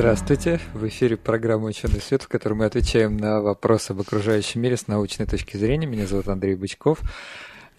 Здравствуйте! В эфире программа «Ученый свет», в которой мы отвечаем на вопросы об окружающем мире с научной точки зрения. Меня зовут Андрей Бычков.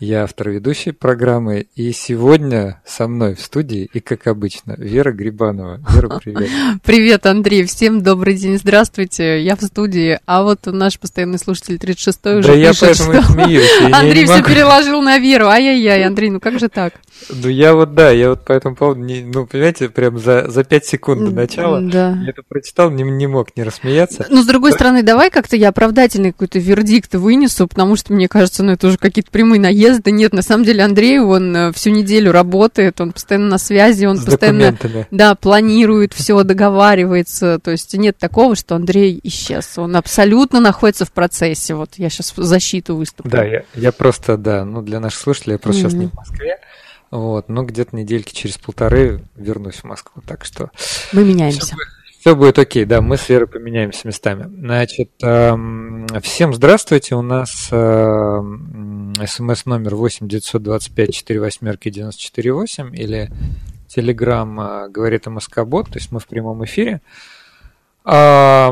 Я автор ведущей программы, и сегодня со мной в студии, и как обычно, Вера Грибанова. Вера, привет. Привет, Андрей, всем добрый день, здравствуйте, я в студии, а вот наш постоянный слушатель 36-й уже да пишет, я поэтому что... смеюсь. Андрей все могу. переложил на Веру, ай-яй-яй, Андрей, ну как же так? Ну я вот, да, я вот по этому поводу, не, ну, понимаете, прям за, за 5 секунд до начала Да. я это прочитал, не, не мог не рассмеяться. Ну, с другой стороны, давай как-то я оправдательный какой-то вердикт вынесу, потому что, мне кажется, ну, это уже какие-то прямые наезды. Нет, на самом деле, Андрей, он э, всю неделю работает, он постоянно на связи, он с постоянно, да, планирует все, договаривается. То есть нет такого, что Андрей исчез. Он абсолютно находится в процессе. Вот я сейчас в защиту выступлю. Да, я, я просто, да, ну для наших слушателей, я просто сейчас не в Москве, вот, но где-то недельки через полторы вернусь в Москву, так что Мы меняемся. Все будет окей, да, мы с Верой поменяемся местами. Значит, эм, всем здравствуйте, у нас смс-номер 8 925 4 восьмерки 948 или Телеграм э, говорит МСК-бот, то есть мы в прямом эфире. Да,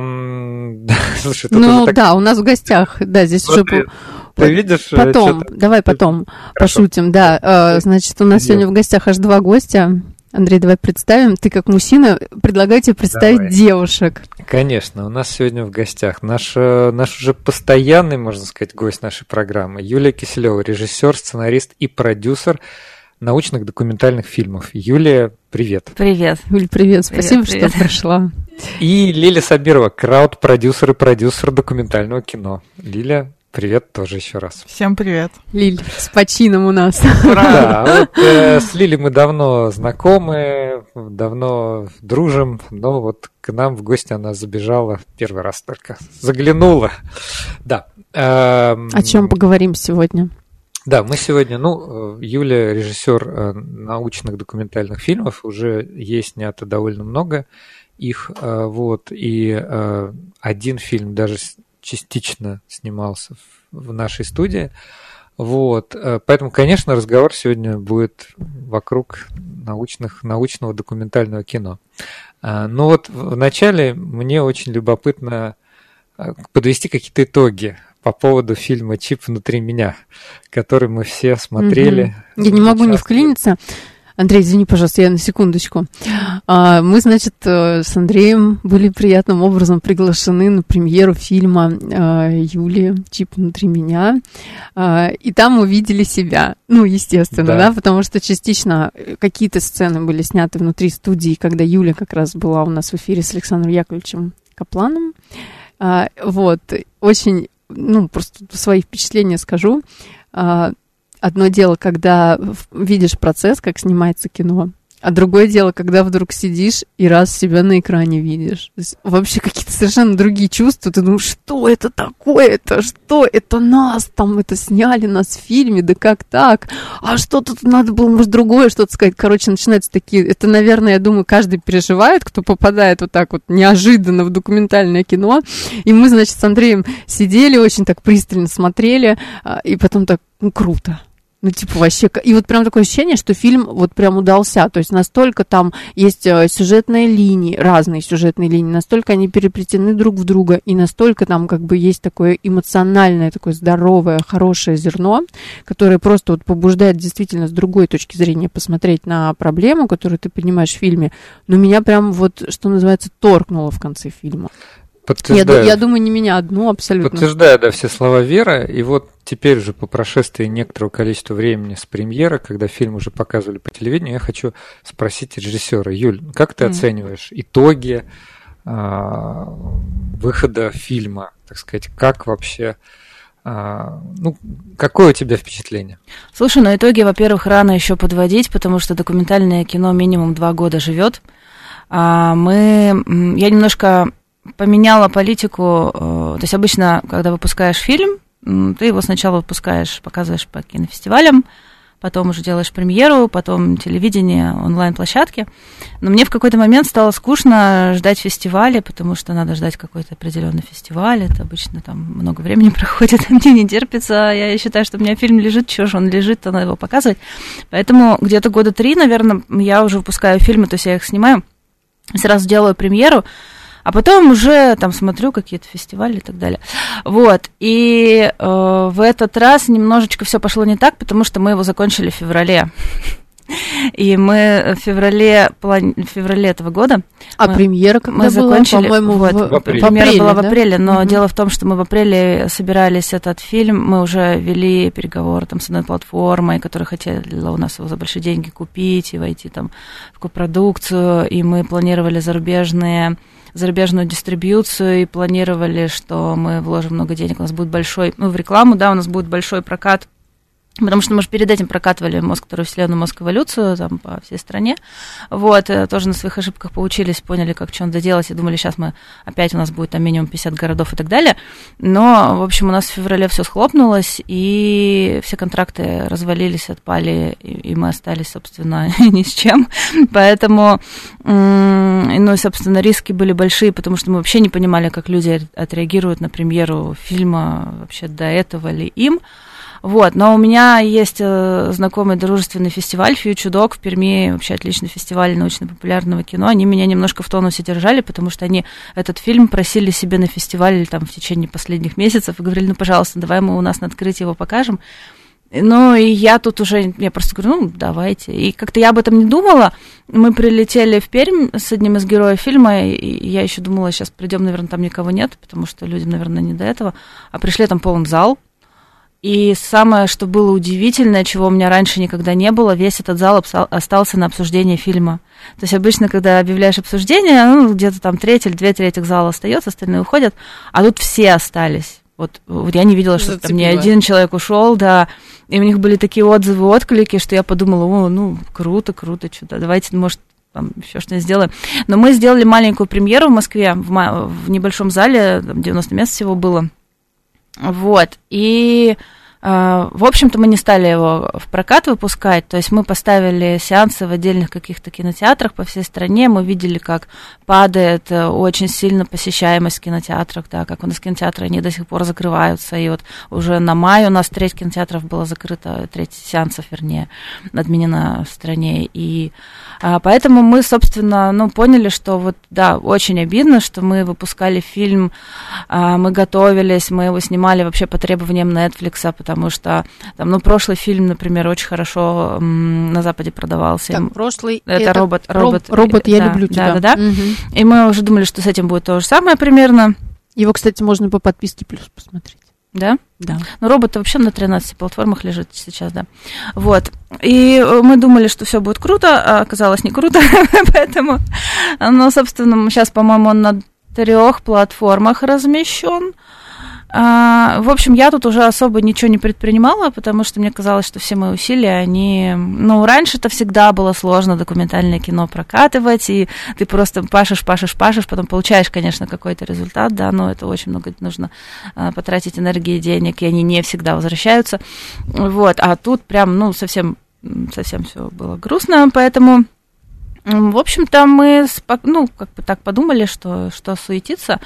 слушай, Ну так- да, у нас в гостях, да, здесь Смотри, уже по- ты видишь, э, потом, давай потом Хорошо. пошутим, да. Э, Значит, у нас сегодня в гостях аж два гостя. Андрей, давай представим. Ты как мужчина, предлагаю тебе представить Давай. девушек. Конечно, у нас сегодня в гостях наш, э, наш уже постоянный, можно сказать, гость нашей программы Юлия Киселева, режиссер, сценарист и продюсер научных документальных фильмов. Юлия, привет. Привет. Юль, привет, спасибо, привет. что пришла. И Лиля Сабирова, крауд-продюсер и продюсер документального кино. Лиля, привет тоже еще раз. Всем привет. Лиль, с почином у нас. Да, вот э, с Лили мы давно знакомы, давно дружим, но вот к нам в гости она забежала первый раз только. Заглянула. Да. Эм, О чем поговорим сегодня? Да, мы сегодня, ну, э, Юля режиссер э, научных документальных фильмов, уже есть снято довольно много их, э, вот, и э, один фильм даже частично снимался в, нашей студии, вот, э, поэтому, конечно, разговор сегодня будет вокруг научных, научного документального кино. А, Но вот вначале мне очень любопытно э, подвести какие-то итоги по поводу фильма «Чип внутри меня», который мы все смотрели. Мгм. Я не могу не вклиниться. Андрей, извини, пожалуйста, я на секундочку. А, Мы, значит, э, с Андреем были приятным образом приглашены на премьеру фильма э, Юлии «Чип внутри меня». А, И там увидели себя. Ну, естественно, Да. да, потому что частично э, какие-то сцены были сняты внутри студии, когда Юля как раз была у нас в эфире с Александром Яковлевичем Капланом. А, Вот, очень, ну, просто свои впечатления скажу. А, Одно дело, когда видишь процесс, как снимается кино, а другое дело, когда вдруг сидишь и раз себя на экране видишь. То есть вообще какие-то совершенно другие чувства. Ты думаешь, что это такое-то? Что это нас там это сняли нас в фильме? Да как так? А что тут надо было, может, другое что-то сказать? Короче, начинаются такие... Это, наверное, я думаю, каждый переживает, кто попадает вот так вот неожиданно в документальное кино. И мы, значит, с Андреем сидели, очень так пристально смотрели, а, и потом так, ну, круто. Ну, типа, вообще... И вот прям такое ощущение, что фильм вот прям удался. То есть настолько там есть э, сюжетные линии, разные сюжетные линии, настолько они переплетены друг в друга, и настолько там как бы есть такое эмоциональное, такое здоровое, хорошее зерно, которое просто вот побуждает действительно с другой точки зрения посмотреть на проблему, которую ты понимаешь в фильме. Но меня прям вот, что называется, торкнуло в конце фильма. Я, ду- Подтверждаю. я думаю, не меня одну абсолютно. Подтверждаю, да, все слова Вера. И вот теперь уже по прошествии некоторого количества времени с премьеры, когда фильм уже показывали по телевидению, я хочу спросить режиссера. Юль, как ты Мгм. оцениваешь итоги а, выхода фильма, так сказать, как вообще, а, ну, какое у тебя впечатление? Слушай, ну итоги, во-первых, рано еще подводить, потому что документальное кино минимум два года живет. А мы, я немножко поменяла политику. э, То есть обычно, когда выпускаешь фильм, ты его сначала выпускаешь, показываешь по кинофестивалям, потом уже делаешь премьеру, потом телевидение, онлайн-площадки. Но мне в какой-то момент стало скучно ждать фестиваля, потому что надо ждать какой-то определенный фестиваль. Это обычно там много времени проходит, мне не терпится. Я считаю, что у меня фильм лежит, что же он лежит, то надо его показывать. Поэтому где-то года три, наверное, я уже выпускаю фильмы, то есть я их снимаю, сразу делаю премьеру, а потом уже там смотрю какие-то фестивали и так далее. Вот. И э, в этот раз немножечко все пошло не так, потому что мы его закончили в феврале. И мы в феврале, в феврале этого года... А мы, премьера когда мы закончили, по-моему, вот, в, апреле. Премьера была да? в апреле, но угу. дело в том, что мы в апреле собирались этот фильм, мы уже вели переговоры там с одной платформой, которая хотела у нас его за большие деньги купить и войти там в копродукцию, и мы планировали зарубежные зарубежную дистрибьюцию и планировали, что мы вложим много денег, у нас будет большой, ну, в рекламу, да, у нас будет большой прокат Потому что мы же перед этим прокатывали мозг, вторую вселенную, мозг эволюцию там по всей стране. Вот, э, тоже на своих ошибках поучились, поняли, как что надо делать, и думали, сейчас мы опять у нас будет там минимум 50 городов и так далее. Но, в общем, у нас в феврале все схлопнулось, и все контракты развалились, отпали, и мы остались, собственно, ни с чем. Поэтому, ну и, собственно, риски были большие, потому что мы вообще не понимали, как люди отреагируют на премьеру фильма вообще до этого ли им. Вот, но у меня есть э, знакомый дружественный фестиваль Dog в Перми, вообще отличный фестиваль научно-популярного кино. Они меня немножко в тонусе держали, потому что они этот фильм просили себе на фестивале там в течение последних месяцев и говорили, ну, пожалуйста, давай мы у нас на открытии его покажем. Ну, и я тут уже, я просто говорю, ну, давайте. И как-то я об этом не думала. Мы прилетели в Пермь с одним из героев фильма, и я еще думала, сейчас придем, наверное, там никого нет, потому что людям, наверное, не до этого. А пришли там полный зал, и самое, что было удивительное, чего у меня раньше никогда не было, весь этот зал остался на обсуждение фильма. То есть обычно, когда объявляешь обсуждение, ну, где-то там треть или две трети зала остается, остальные уходят, а тут все остались. Вот, вот я не видела, что там ни один человек ушел, да. И у них были такие отзывы, отклики, что я подумала, о, ну, круто, круто, что-то, давайте, может, там еще что-нибудь сделаем. Но мы сделали маленькую премьеру в Москве, в, в небольшом зале, там 90 мест всего было. Вот. И в общем-то, мы не стали его в прокат выпускать, то есть мы поставили сеансы в отдельных каких-то кинотеатрах по всей стране, мы видели, как падает э, очень сильно посещаемость в кинотеатрах, да, как у нас кинотеатры, они до сих пор закрываются, и вот уже на май у нас треть кинотеатров было закрыто, треть сеансов, вернее, отменена в стране, и а, поэтому мы, собственно, ну, поняли, что вот, да, очень обидно, что мы выпускали фильм, а, мы готовились, мы его снимали вообще по требованиям Netflix, потому что там, ну, прошлый фильм, например, очень хорошо м, на Западе продавался. Так, прошлый это, это робот, робот, робот, я да, люблю тебя. Да, да, да. Угу. И мы уже думали, что с этим будет то же самое примерно. Его, кстати, можно по подписке плюс посмотреть. Да? Да. Ну, робот вообще на 13 платформах лежит сейчас, да. Вот. И э, мы думали, что все будет круто, а оказалось не круто, поэтому, ну, собственно, сейчас, по-моему, он на трех платформах размещен. А, в общем, я тут уже особо ничего не предпринимала, потому что мне казалось, что все мои усилия, они... Ну, раньше это всегда было сложно документальное кино прокатывать, и ты просто пашешь, пашешь, пашешь, потом получаешь, конечно, какой-то результат, да, но это очень много нужно а, потратить энергии, денег, и они не всегда возвращаются. Вот, а тут прям, ну, совсем, совсем все было грустно, поэтому... В общем-то, мы, ну, как бы так подумали, что, что суетиться,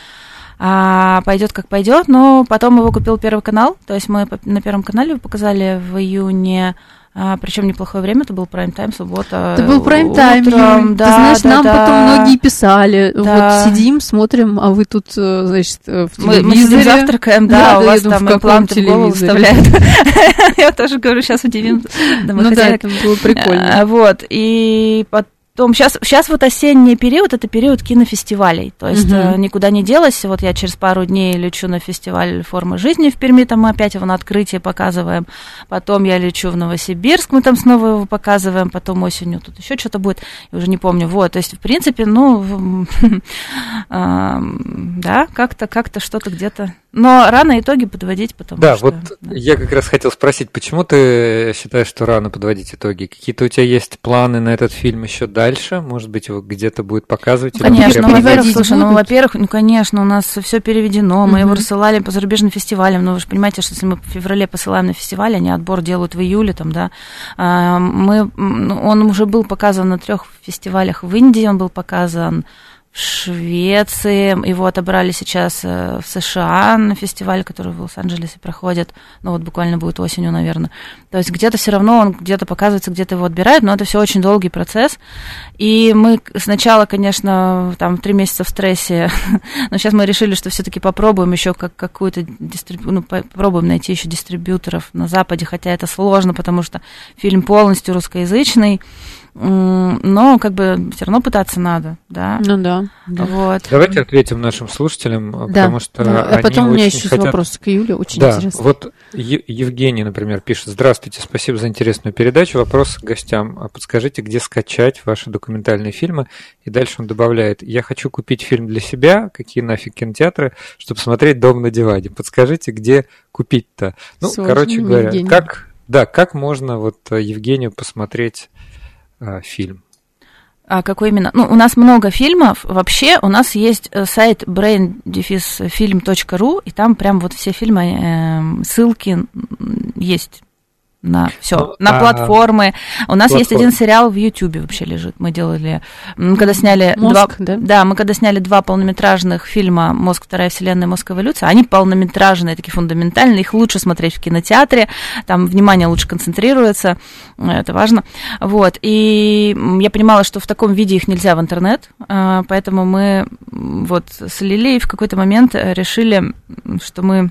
а, пойдет как пойдет, но потом его купил Первый канал, то есть мы на Первом канале показали в июне а, причем неплохое время, это был прайм-тайм, суббота. Это был прайм-тайм, да, Ты знаешь, да, нам да. потом многие писали, да. вот сидим, смотрим, а вы тут, э, значит, э, в телевизоре. Мы, мы сидим завтракаем, да, да у да, вас там имплант в голову вставляют. Я тоже говорю, сейчас удивим Ну да, это было прикольно. А, вот, и том сейчас, сейчас вот осенний период, это период кинофестивалей, то есть угу. никуда не делось, вот я через пару дней лечу на фестиваль «Формы жизни» в Перми, там мы опять его на открытие показываем, потом я лечу в Новосибирск, мы там снова его показываем, потом осенью тут еще что-то будет, я уже не помню, вот, то есть, в принципе, ну, да, как-то, как-то что-то где-то. Но рано итоги подводить, потому да, что... Вот да, вот я как раз хотел спросить, почему ты считаешь, что рано подводить итоги? Какие-то у тебя есть планы на этот фильм еще дальше? Дальше? Может быть, его где-то будет показывать? Конечно, ну, во-первых, слушай, ну, во-первых, ну, конечно, у нас все переведено, мы его рассылали по зарубежным фестивалям, но вы же понимаете, что если мы в феврале посылаем на фестиваль, они отбор делают в июле, там, да, а, мы, ну, он уже был показан на трех фестивалях в Индии, он был показан Швеции, его отобрали сейчас э, в США на фестиваль, который в Лос-Анджелесе проходит, ну вот буквально будет осенью, наверное. То есть где-то все равно он где-то показывается, где-то его отбирают, но это все очень долгий процесс. И мы сначала, конечно, там три месяца в стрессе, но сейчас мы решили, что все-таки попробуем еще как какую-то дистриб... ну, попробуем найти еще дистрибьюторов на Западе, хотя это сложно, потому что фильм полностью русскоязычный но как бы все равно пытаться надо, да. Ну да. да. Вот. Давайте ответим нашим слушателям, да, потому что да. А потом у меня еще хотят... вопрос к Юле, очень да, интересно. Вот Евгений, например, пишет: Здравствуйте, спасибо за интересную передачу. Вопрос к гостям: а подскажите, где скачать ваши документальные фильмы? И дальше он добавляет: Я хочу купить фильм для себя, какие нафиг кинотеатры, чтобы смотреть дом на диване. Подскажите, где купить-то? Ну, Сложно, короче говоря, Евгений. как да, как можно вот э, Евгению посмотреть а, фильм. А какой именно? Ну, у нас много фильмов. Вообще, у нас есть э, сайт brain-film.ru, и там прям вот все фильмы, э, ссылки есть на все, ну, на а, платформы. У нас платформ. есть один сериал в Ютубе вообще лежит. Мы делали, мы когда сняли Мозг, два, да? да, мы когда сняли два полнометражных фильма "Мозг. Вторая вселенная", "Мозг. Эволюция", они полнометражные, такие фундаментальные. Их лучше смотреть в кинотеатре, там внимание лучше концентрируется, это важно. Вот и я понимала, что в таком виде их нельзя в интернет, а, поэтому мы вот с Лилией в какой-то момент решили, что мы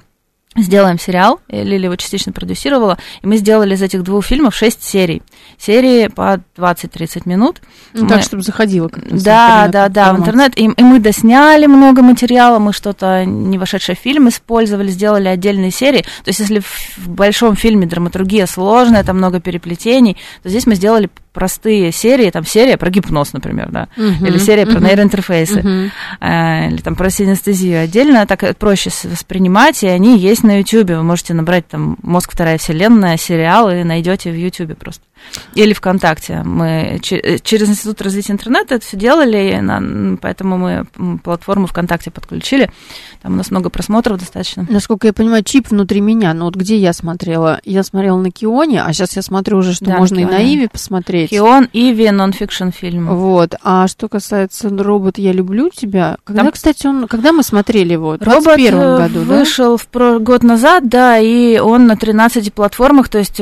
сделаем сериал, Лили его частично продюсировала, и мы сделали из этих двух фильмов шесть серий. Серии по 20-30 минут. Ну, мы... Так, чтобы заходило. Да, да, да, в интернет. И, и мы досняли много материала, мы что-то не вошедшее в фильм использовали, сделали отдельные серии. То есть, если в большом фильме драматургия сложная, там много переплетений, то здесь мы сделали простые серии, там серия про гипноз, например, да, uh-huh, или серия uh-huh, про нейроинтерфейсы, uh-huh. э, или там про синестезию отдельно, так проще воспринимать, и они есть на YouTube, вы можете набрать там «Мозг. Вторая вселенная», сериал, и найдете в YouTube просто. Или ВКонтакте. Мы э, через Институт развития интернета это все делали, поэтому мы платформу ВКонтакте подключили. Там у нас много просмотров достаточно. Насколько я понимаю, чип внутри меня. Ну вот где я смотрела? Я смотрела на Кионе, а сейчас я смотрю уже, что да, можно на и на Иве посмотреть. Кион, Иви, нонфикшн фильм. Вот. А что касается робот «Я люблю тебя», когда, Там... кстати, он, когда мы смотрели его? В робот э, году, вышел да? в про... год назад, да, и он на 13 платформах, то есть...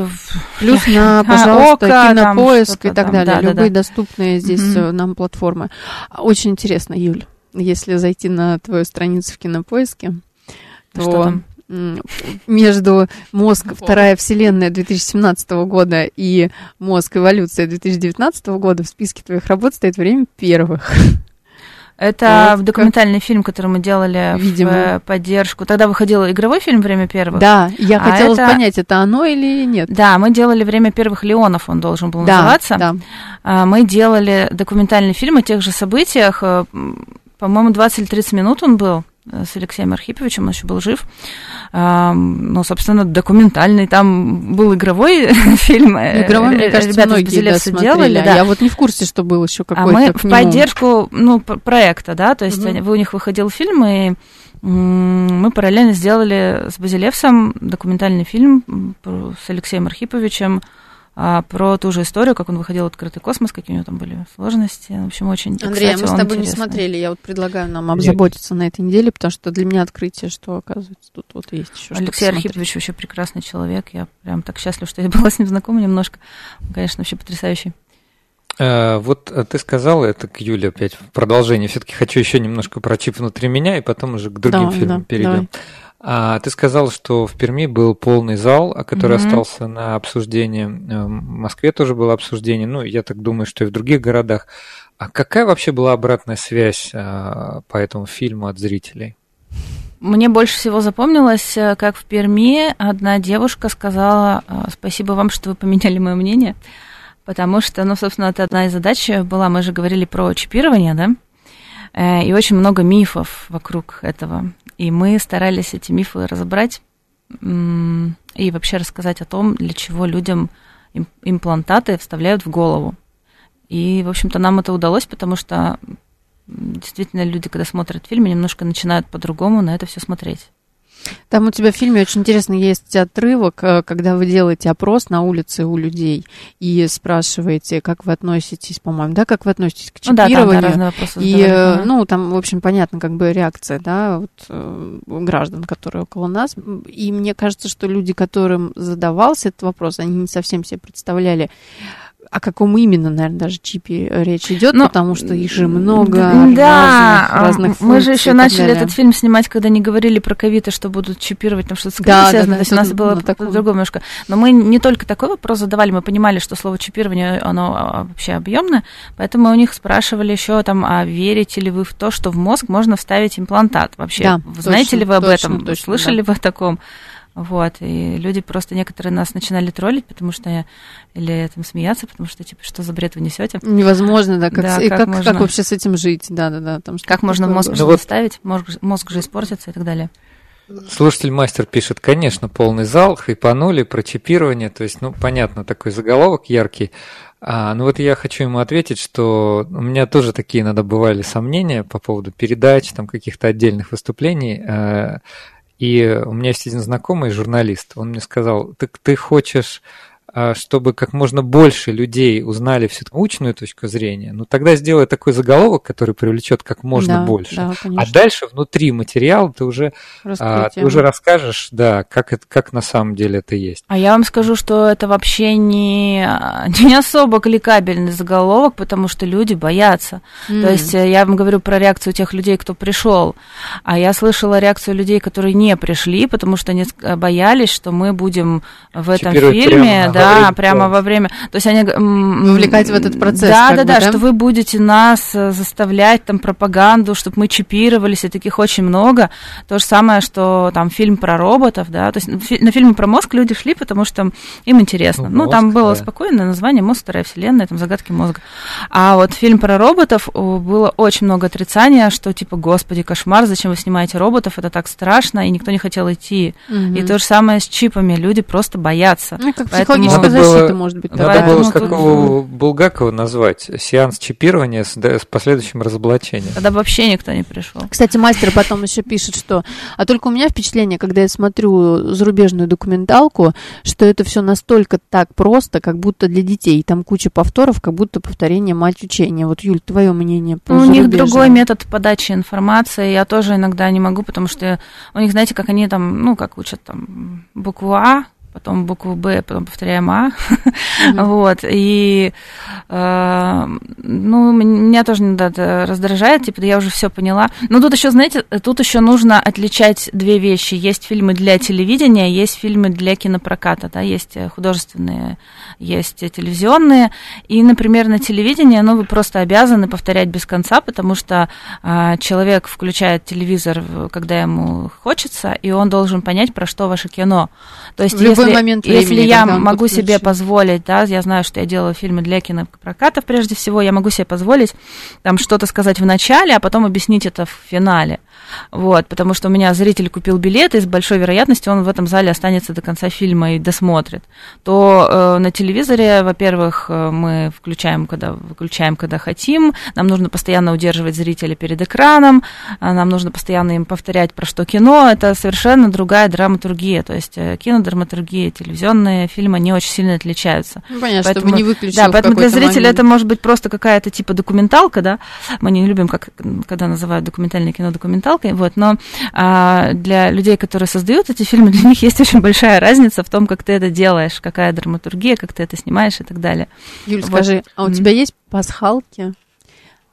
Плюс на, пожалуйста, Ока, Кинопоиск и так далее. Да, Любые да, доступные здесь угу. нам платформы. Очень интересно, Юль, если зайти на твою страницу в Кинопоиске, то... Что там? Между «Мозг. Вторая вселенная» 2017 года и «Мозг. Эволюция» 2019 года в списке твоих работ стоит время первых. Это вот, документальный как... фильм, который мы делали Видимо. в э, поддержку. Тогда выходил игровой фильм «Время первых». Да, я а хотела это... понять, это оно или нет. Да, мы делали «Время первых Леонов», он должен был да, называться. Да. А, мы делали документальный фильм о тех же событиях. Э, по-моему, 20 или 30 минут он был с Алексеем Архиповичем, он еще был жив. Ну, собственно, документальный. Там был игровой фильм. Игровой, мне кажется, Ребята многие да, делали. Да. Я вот не в курсе, что был еще какой-то А мы в поддержку ну, проекта, да, то есть угу. у них выходил фильм, и мы параллельно сделали с Базилевсом документальный фильм с Алексеем Архиповичем а, про ту же историю, как он выходил в открытый космос, какие у него там были сложности. В общем, очень Андрей, кстати, мы с тобой интересный. не смотрели. Я вот предлагаю нам обзаботиться Нет. на этой неделе, потому что для меня открытие, что оказывается тут вот есть еще Алексей Архипович вообще прекрасный человек. Я прям так счастлива, что я была с ним знакома немножко. Он, конечно, вообще потрясающий. Э, вот э, ты сказала, это к Юле опять в продолжение. Все-таки хочу еще немножко про чип внутри меня, и потом уже к другим да, фильмам да, перейдем. Давай. А ты сказал, что в Перми был полный зал, а который mm-hmm. остался на обсуждение. Э, в Москве тоже было обсуждение. Ну, я так думаю, что и в других городах. А какая вообще была обратная связь а, по этому фильму от зрителей? Мне больше всего запомнилось, э, как в Перми одна девушка сказала «Спасибо вам, что вы поменяли мое мнение», потому что, ну, собственно, это одна из задач была, мы же говорили про чипирование, да, и очень много мифов вокруг этого. И мы старались эти мифы разобрать и вообще рассказать о том, для чего людям имплантаты вставляют в голову. И, в общем-то, нам это удалось, потому что действительно люди, когда смотрят фильмы, немножко начинают по-другому на это все смотреть. Там у тебя в фильме очень интересно есть отрывок, э, когда вы делаете опрос на улице у людей и спрашиваете, как вы относитесь, по-моему, да, как вы относитесь к чипированию. Ну, да, там, да, вопросы и, задавали. ну, там, в общем, понятно, как бы реакция, да, вот, э, граждан, которые около нас. И мне кажется, что люди, которым задавался этот вопрос, они не совсем себе представляли, о каком именно, наверное, даже чипе речь идет, ну, потому что их же много да, разных, разных мы же еще начали далее. этот фильм снимать, когда не говорили про ковид, и что будут чипировать, там что-то да, связано, да, то есть у нас было по-другому немножко. Но мы не только такой вопрос задавали, мы понимали, что слово чипирование, оно а, вообще объемное, поэтому мы у них спрашивали еще там, а верите ли вы в то, что в мозг можно вставить имплантат вообще? Да, Знаете точно, ли вы об точно, этом? Точно, Слышали да. вы о таком? Вот, и люди просто некоторые нас начинали троллить, потому что я, или там смеяться, потому что, типа, что за бред вы несете? Невозможно, да, как, да, и как, как, можно, как вообще с этим жить, да, да, да. Там, как можно мозг ну, вот... ставить, мозг, мозг же испортится и так далее. Слушатель мастер пишет, конечно, полный зал, хайпанули про чипирование, то есть, ну, понятно, такой заголовок яркий. А, ну вот я хочу ему ответить, что у меня тоже такие иногда бывали сомнения по поводу передач, там каких-то отдельных выступлений. И у меня есть один знакомый журналист, он мне сказал, так ты хочешь чтобы как можно больше людей узнали всю научную точку зрения, ну тогда сделай такой заголовок, который привлечет как можно да, больше. Да, а дальше внутри материала ты уже, а, ты уже расскажешь, да, как, это, как на самом деле это есть. А я вам скажу, что это вообще не, не особо кликабельный заголовок, потому что люди боятся. Mm. То есть э, я вам говорю про реакцию тех людей, кто пришел, а я слышала реакцию людей, которые не пришли, потому что они боялись, что мы будем в этом фильме, да, да, время прямо во время. То есть они вовлекать в этот процесс. Да, да, да, да, что вы будете нас э, заставлять там пропаганду, чтобы мы чипировались, и таких очень много. То же самое, что там фильм про роботов, да. То есть на фильмы про мозг люди шли, потому что им интересно. Ну, ну там было да. спокойное название «Мозг. Вторая вселенная», там «Загадки мозга». А вот фильм про роботов было очень много отрицания, что типа, господи, кошмар, зачем вы снимаете роботов, это так страшно, и никто не хотел идти. Угу. И то же самое с чипами, люди просто боятся. Ну, как Поэтому надо было, может быть. Надо Поэтому было с какого Булгакова назвать сеанс чипирования с, с последующим разоблачением. Тогда вообще никто не пришел. Кстати, мастер потом еще пишет, что... А только у меня впечатление, когда я смотрю зарубежную документалку, что это все настолько так просто, как будто для детей. Там куча повторов, как будто повторение мать учения. Вот, Юль, твое мнение по ну, У них другой метод подачи информации. Я тоже иногда не могу, потому что у них, знаете, как они там, ну, как учат там букву А, потом букву Б, потом повторяем А. Mm-hmm. вот. И э, ну, меня тоже иногда раздражает, типа, я уже все поняла. Но тут еще, знаете, тут еще нужно отличать две вещи. Есть фильмы для телевидения, есть фильмы для кинопроката, да, есть художественные, есть телевизионные. И, например, на телевидении, ну, вы просто обязаны повторять без конца, потому что э, человек включает телевизор, когда ему хочется, и он должен понять, про что ваше кино. То есть, любой момент времени. Если я могу себе позволить, да, я знаю, что я делаю фильмы для кинопрокатов прежде всего, я могу себе позволить там что-то сказать в начале, а потом объяснить это в финале. Вот, потому что у меня зритель купил билет, и с большой вероятностью он в этом зале останется до конца фильма и досмотрит. То э, на телевизоре, во-первых, э, мы включаем, когда выключаем, когда хотим, нам нужно постоянно удерживать зрителя перед экраном, а нам нужно постоянно им повторять, про что кино, это совершенно другая драматургия, то есть э, кинодраматургия, телевизионные фильмы, они очень сильно отличаются. Ну, понятно, поэтому, чтобы не выключить. Да, поэтому для зрителя момент. это может быть просто какая-то типа документалка, да, мы не любим, как, когда называют документальное кино документалка, палкой, вот, но а, для людей, которые создают эти фильмы, для них есть очень большая разница в том, как ты это делаешь, какая драматургия, как ты это снимаешь и так далее. Юль, вот. скажи, а у mm-hmm. тебя есть пасхалки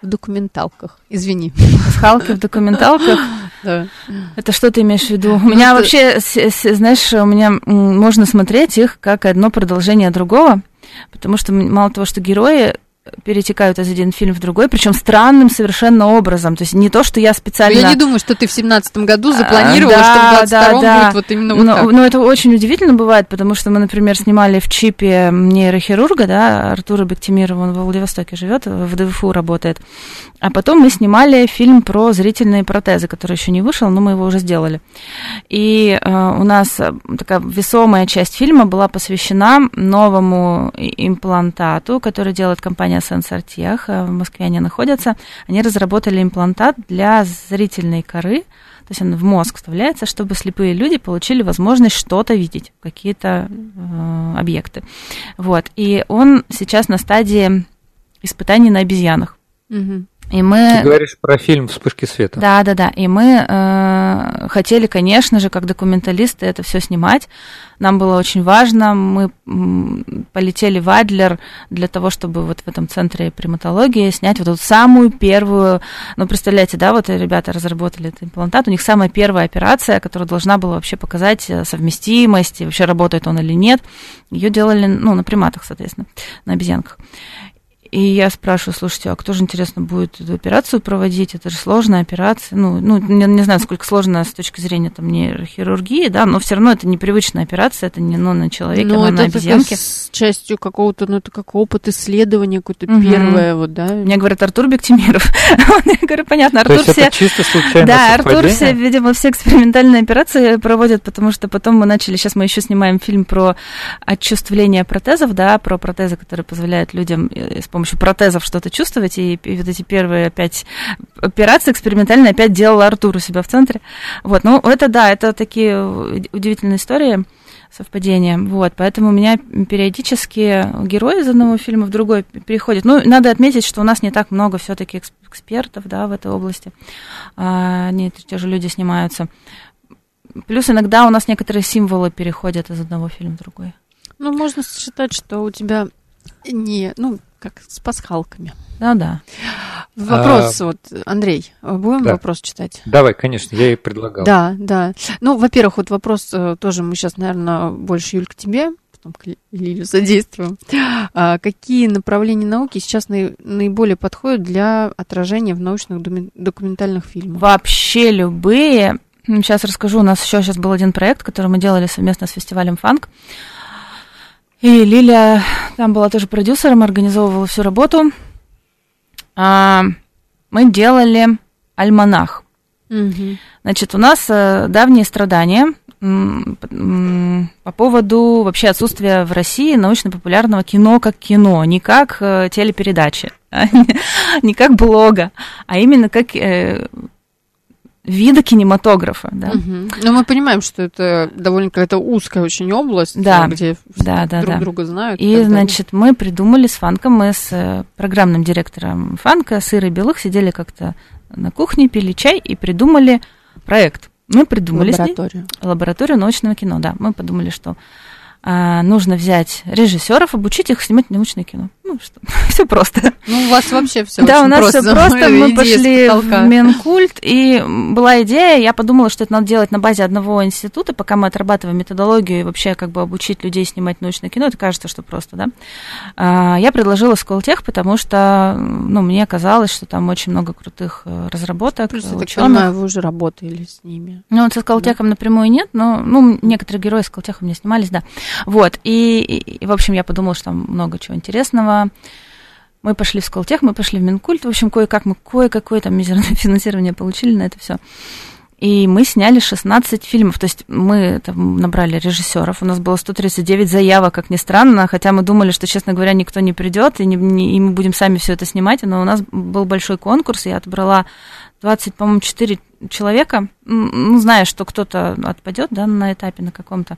в документалках? Извини. Пасхалки в документалках? Да. Это что ты имеешь в виду? У меня ну, вообще, знаешь, у меня можно смотреть их как одно продолжение другого, потому что мало того, что герои перетекают из один фильм в другой, причем странным совершенно образом. То есть не то, что я специально... Я не думаю, что ты в семнадцатом году запланировала, а, да, что в 22 да, да. будет вот именно вот но, так. Но это очень удивительно бывает, потому что мы, например, снимали в чипе нейрохирурга, да, Артура Бектимирова, он в Владивостоке живет, в ДВФУ работает. А потом мы снимали фильм про зрительные протезы, который еще не вышел, но мы его уже сделали. И э, у нас такая весомая часть фильма была посвящена новому имплантату, который делает компания компания Sensor в Москве они находятся, они разработали имплантат для зрительной коры, то есть он в мозг вставляется, чтобы слепые люди получили возможность что-то видеть, какие-то э, объекты. Вот. И он сейчас на стадии испытаний на обезьянах. Угу. И мы... Ты говоришь про фильм «Вспышки света». Да, да, да. И мы э, хотели, конечно же, как документалисты это все снимать. Нам было очень важно. Мы полетели в Адлер для того, чтобы вот в этом центре приматологии снять вот эту самую первую... Ну, представляете, да, вот ребята разработали этот имплантат. У них самая первая операция, которая должна была вообще показать э, совместимость, и вообще работает он или нет. Ее делали, ну, на приматах, соответственно, на обезьянках. И я спрашиваю, слушайте, а кто же, интересно, будет эту операцию проводить? Это же сложная операция. Ну, ну не, не знаю, сколько сложно с точки зрения там, нейрохирургии, да, но все равно это непривычная операция, это не ну, на человеке, но а на обезьянке. с частью какого-то, ну, это как опыт исследования, какое-то угу. первое, вот, да? Мне говорят, Артур Бектимиров. Я говорю, понятно, Артур все... это чисто случайно Да, Артур все, видимо, все экспериментальные операции проводят, потому что потом мы начали, сейчас мы еще снимаем фильм про отчувствление протезов, да, про протезы, которые позволяют людям э, с помощью протезов что-то чувствовать, и, и вот эти первые опять операции экспериментально опять делал Артур у себя в центре. Вот, ну, это да, это такие удивительные истории совпадения. Вот, поэтому у меня периодически герои из одного фильма в другой переходят. Ну, надо отметить, что у нас не так много все-таки экспертов, да, в этой области. А, они, те же люди снимаются. Плюс иногда у нас некоторые символы переходят из одного фильма в другой. Ну, можно считать, что у тебя не, ну, как с пасхалками. Да-да. Вопрос, а, вот, Андрей, будем да. вопрос читать? Давай, конечно, я и предлагал. Да, да. Ну, во-первых, вот вопрос э, тоже мы сейчас, наверное, больше, Юль, к тебе, потом к Лилю задействуем. А, какие направления науки сейчас наиболее подходят для отражения в научных документальных фильмах? Вообще любые. Сейчас расскажу, у нас еще сейчас был один проект, который мы делали совместно с фестивалем «Фанк». И Лилия там была тоже продюсером, организовывала всю работу. А, мы делали альманах. Угу. Значит, у нас э, давние страдания по поводу вообще отсутствия в России научно-популярного кино как кино, не как э, телепередачи, не как блога, а именно как э, вида кинематографа, да. Угу. Но мы понимаем, что это довольно какая-то узкая очень область, да, где да, да, друг да. друга знают. И, значит, мы придумали с Фанком, мы с э, программным директором Фанка, с Ирой Белых, сидели как-то на кухне, пили чай и придумали проект. Мы придумали лабораторию. Ней, лабораторию научного кино, да. Мы подумали, что а, нужно взять режиссеров, обучить их снимать научное кино. Ну, что, все просто. Ну, у вас вообще все Да, у нас просто. все просто. Мы пошли в Минкульт, и была идея, я подумала, что это надо делать на базе одного института, пока мы отрабатываем методологию и вообще как бы обучить людей снимать научное кино, это кажется, что просто, да. А, я предложила Сколтех, потому что, ну, мне казалось, что там очень много крутых э, разработок. Плюс, я так понимаю, вы уже работали с ними. Ну, вот со Сколтехом да. напрямую нет, но, ну, некоторые герои с Сколтеха у меня снимались, да. Вот, и, и, в общем, я подумала, что там много чего интересного. Мы пошли в Сколтех, мы пошли в Минкульт, в общем, кое-как мы кое-какое там мизерное финансирование получили на это все. И мы сняли 16 фильмов, то есть мы там набрали режиссеров, у нас было 139 заявок, как ни странно, хотя мы думали, что, честно говоря, никто не придет, и, не, не, и мы будем сами все это снимать, но у нас был большой конкурс, я отобрала 20, по-моему, 4 человека, ну, зная, что кто-то отпадет, да, на этапе на каком-то.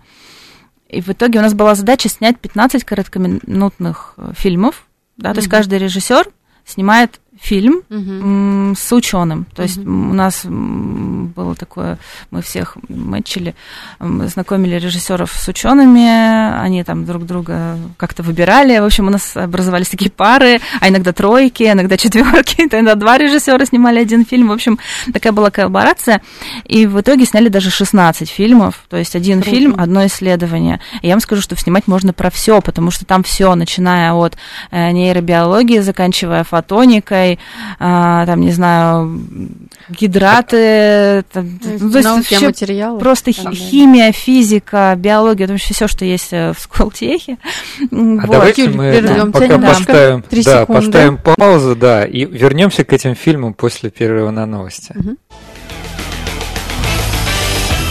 И в итоге у нас была задача снять 15 короткоминутных э, фильмов. Да, mm-hmm. То есть каждый режиссер снимает фильм угу. с ученым. То есть угу. у нас было такое, мы всех мэтчили, знакомили режиссеров с учеными, они там друг друга как-то выбирали. В общем, у нас образовались такие пары, а иногда тройки, иногда четверки, иногда два режиссера снимали один фильм. В общем, такая была коллаборация. И в итоге сняли даже 16 фильмов. То есть один Круто. фильм, одно исследование. И я вам скажу, что снимать можно про все, потому что там все, начиная от э, нейробиологии, заканчивая фотоникой, Китай, а, там, не знаю, гидраты, там, ну, то есть материалов. просто там, химия, физика, биология, там все, что есть э, в Сколтехе. А вот. давайте Юль, мы да. пока поставим, да, поставим паузу, да, и вернемся к этим фильмам после перерыва на новости. Угу.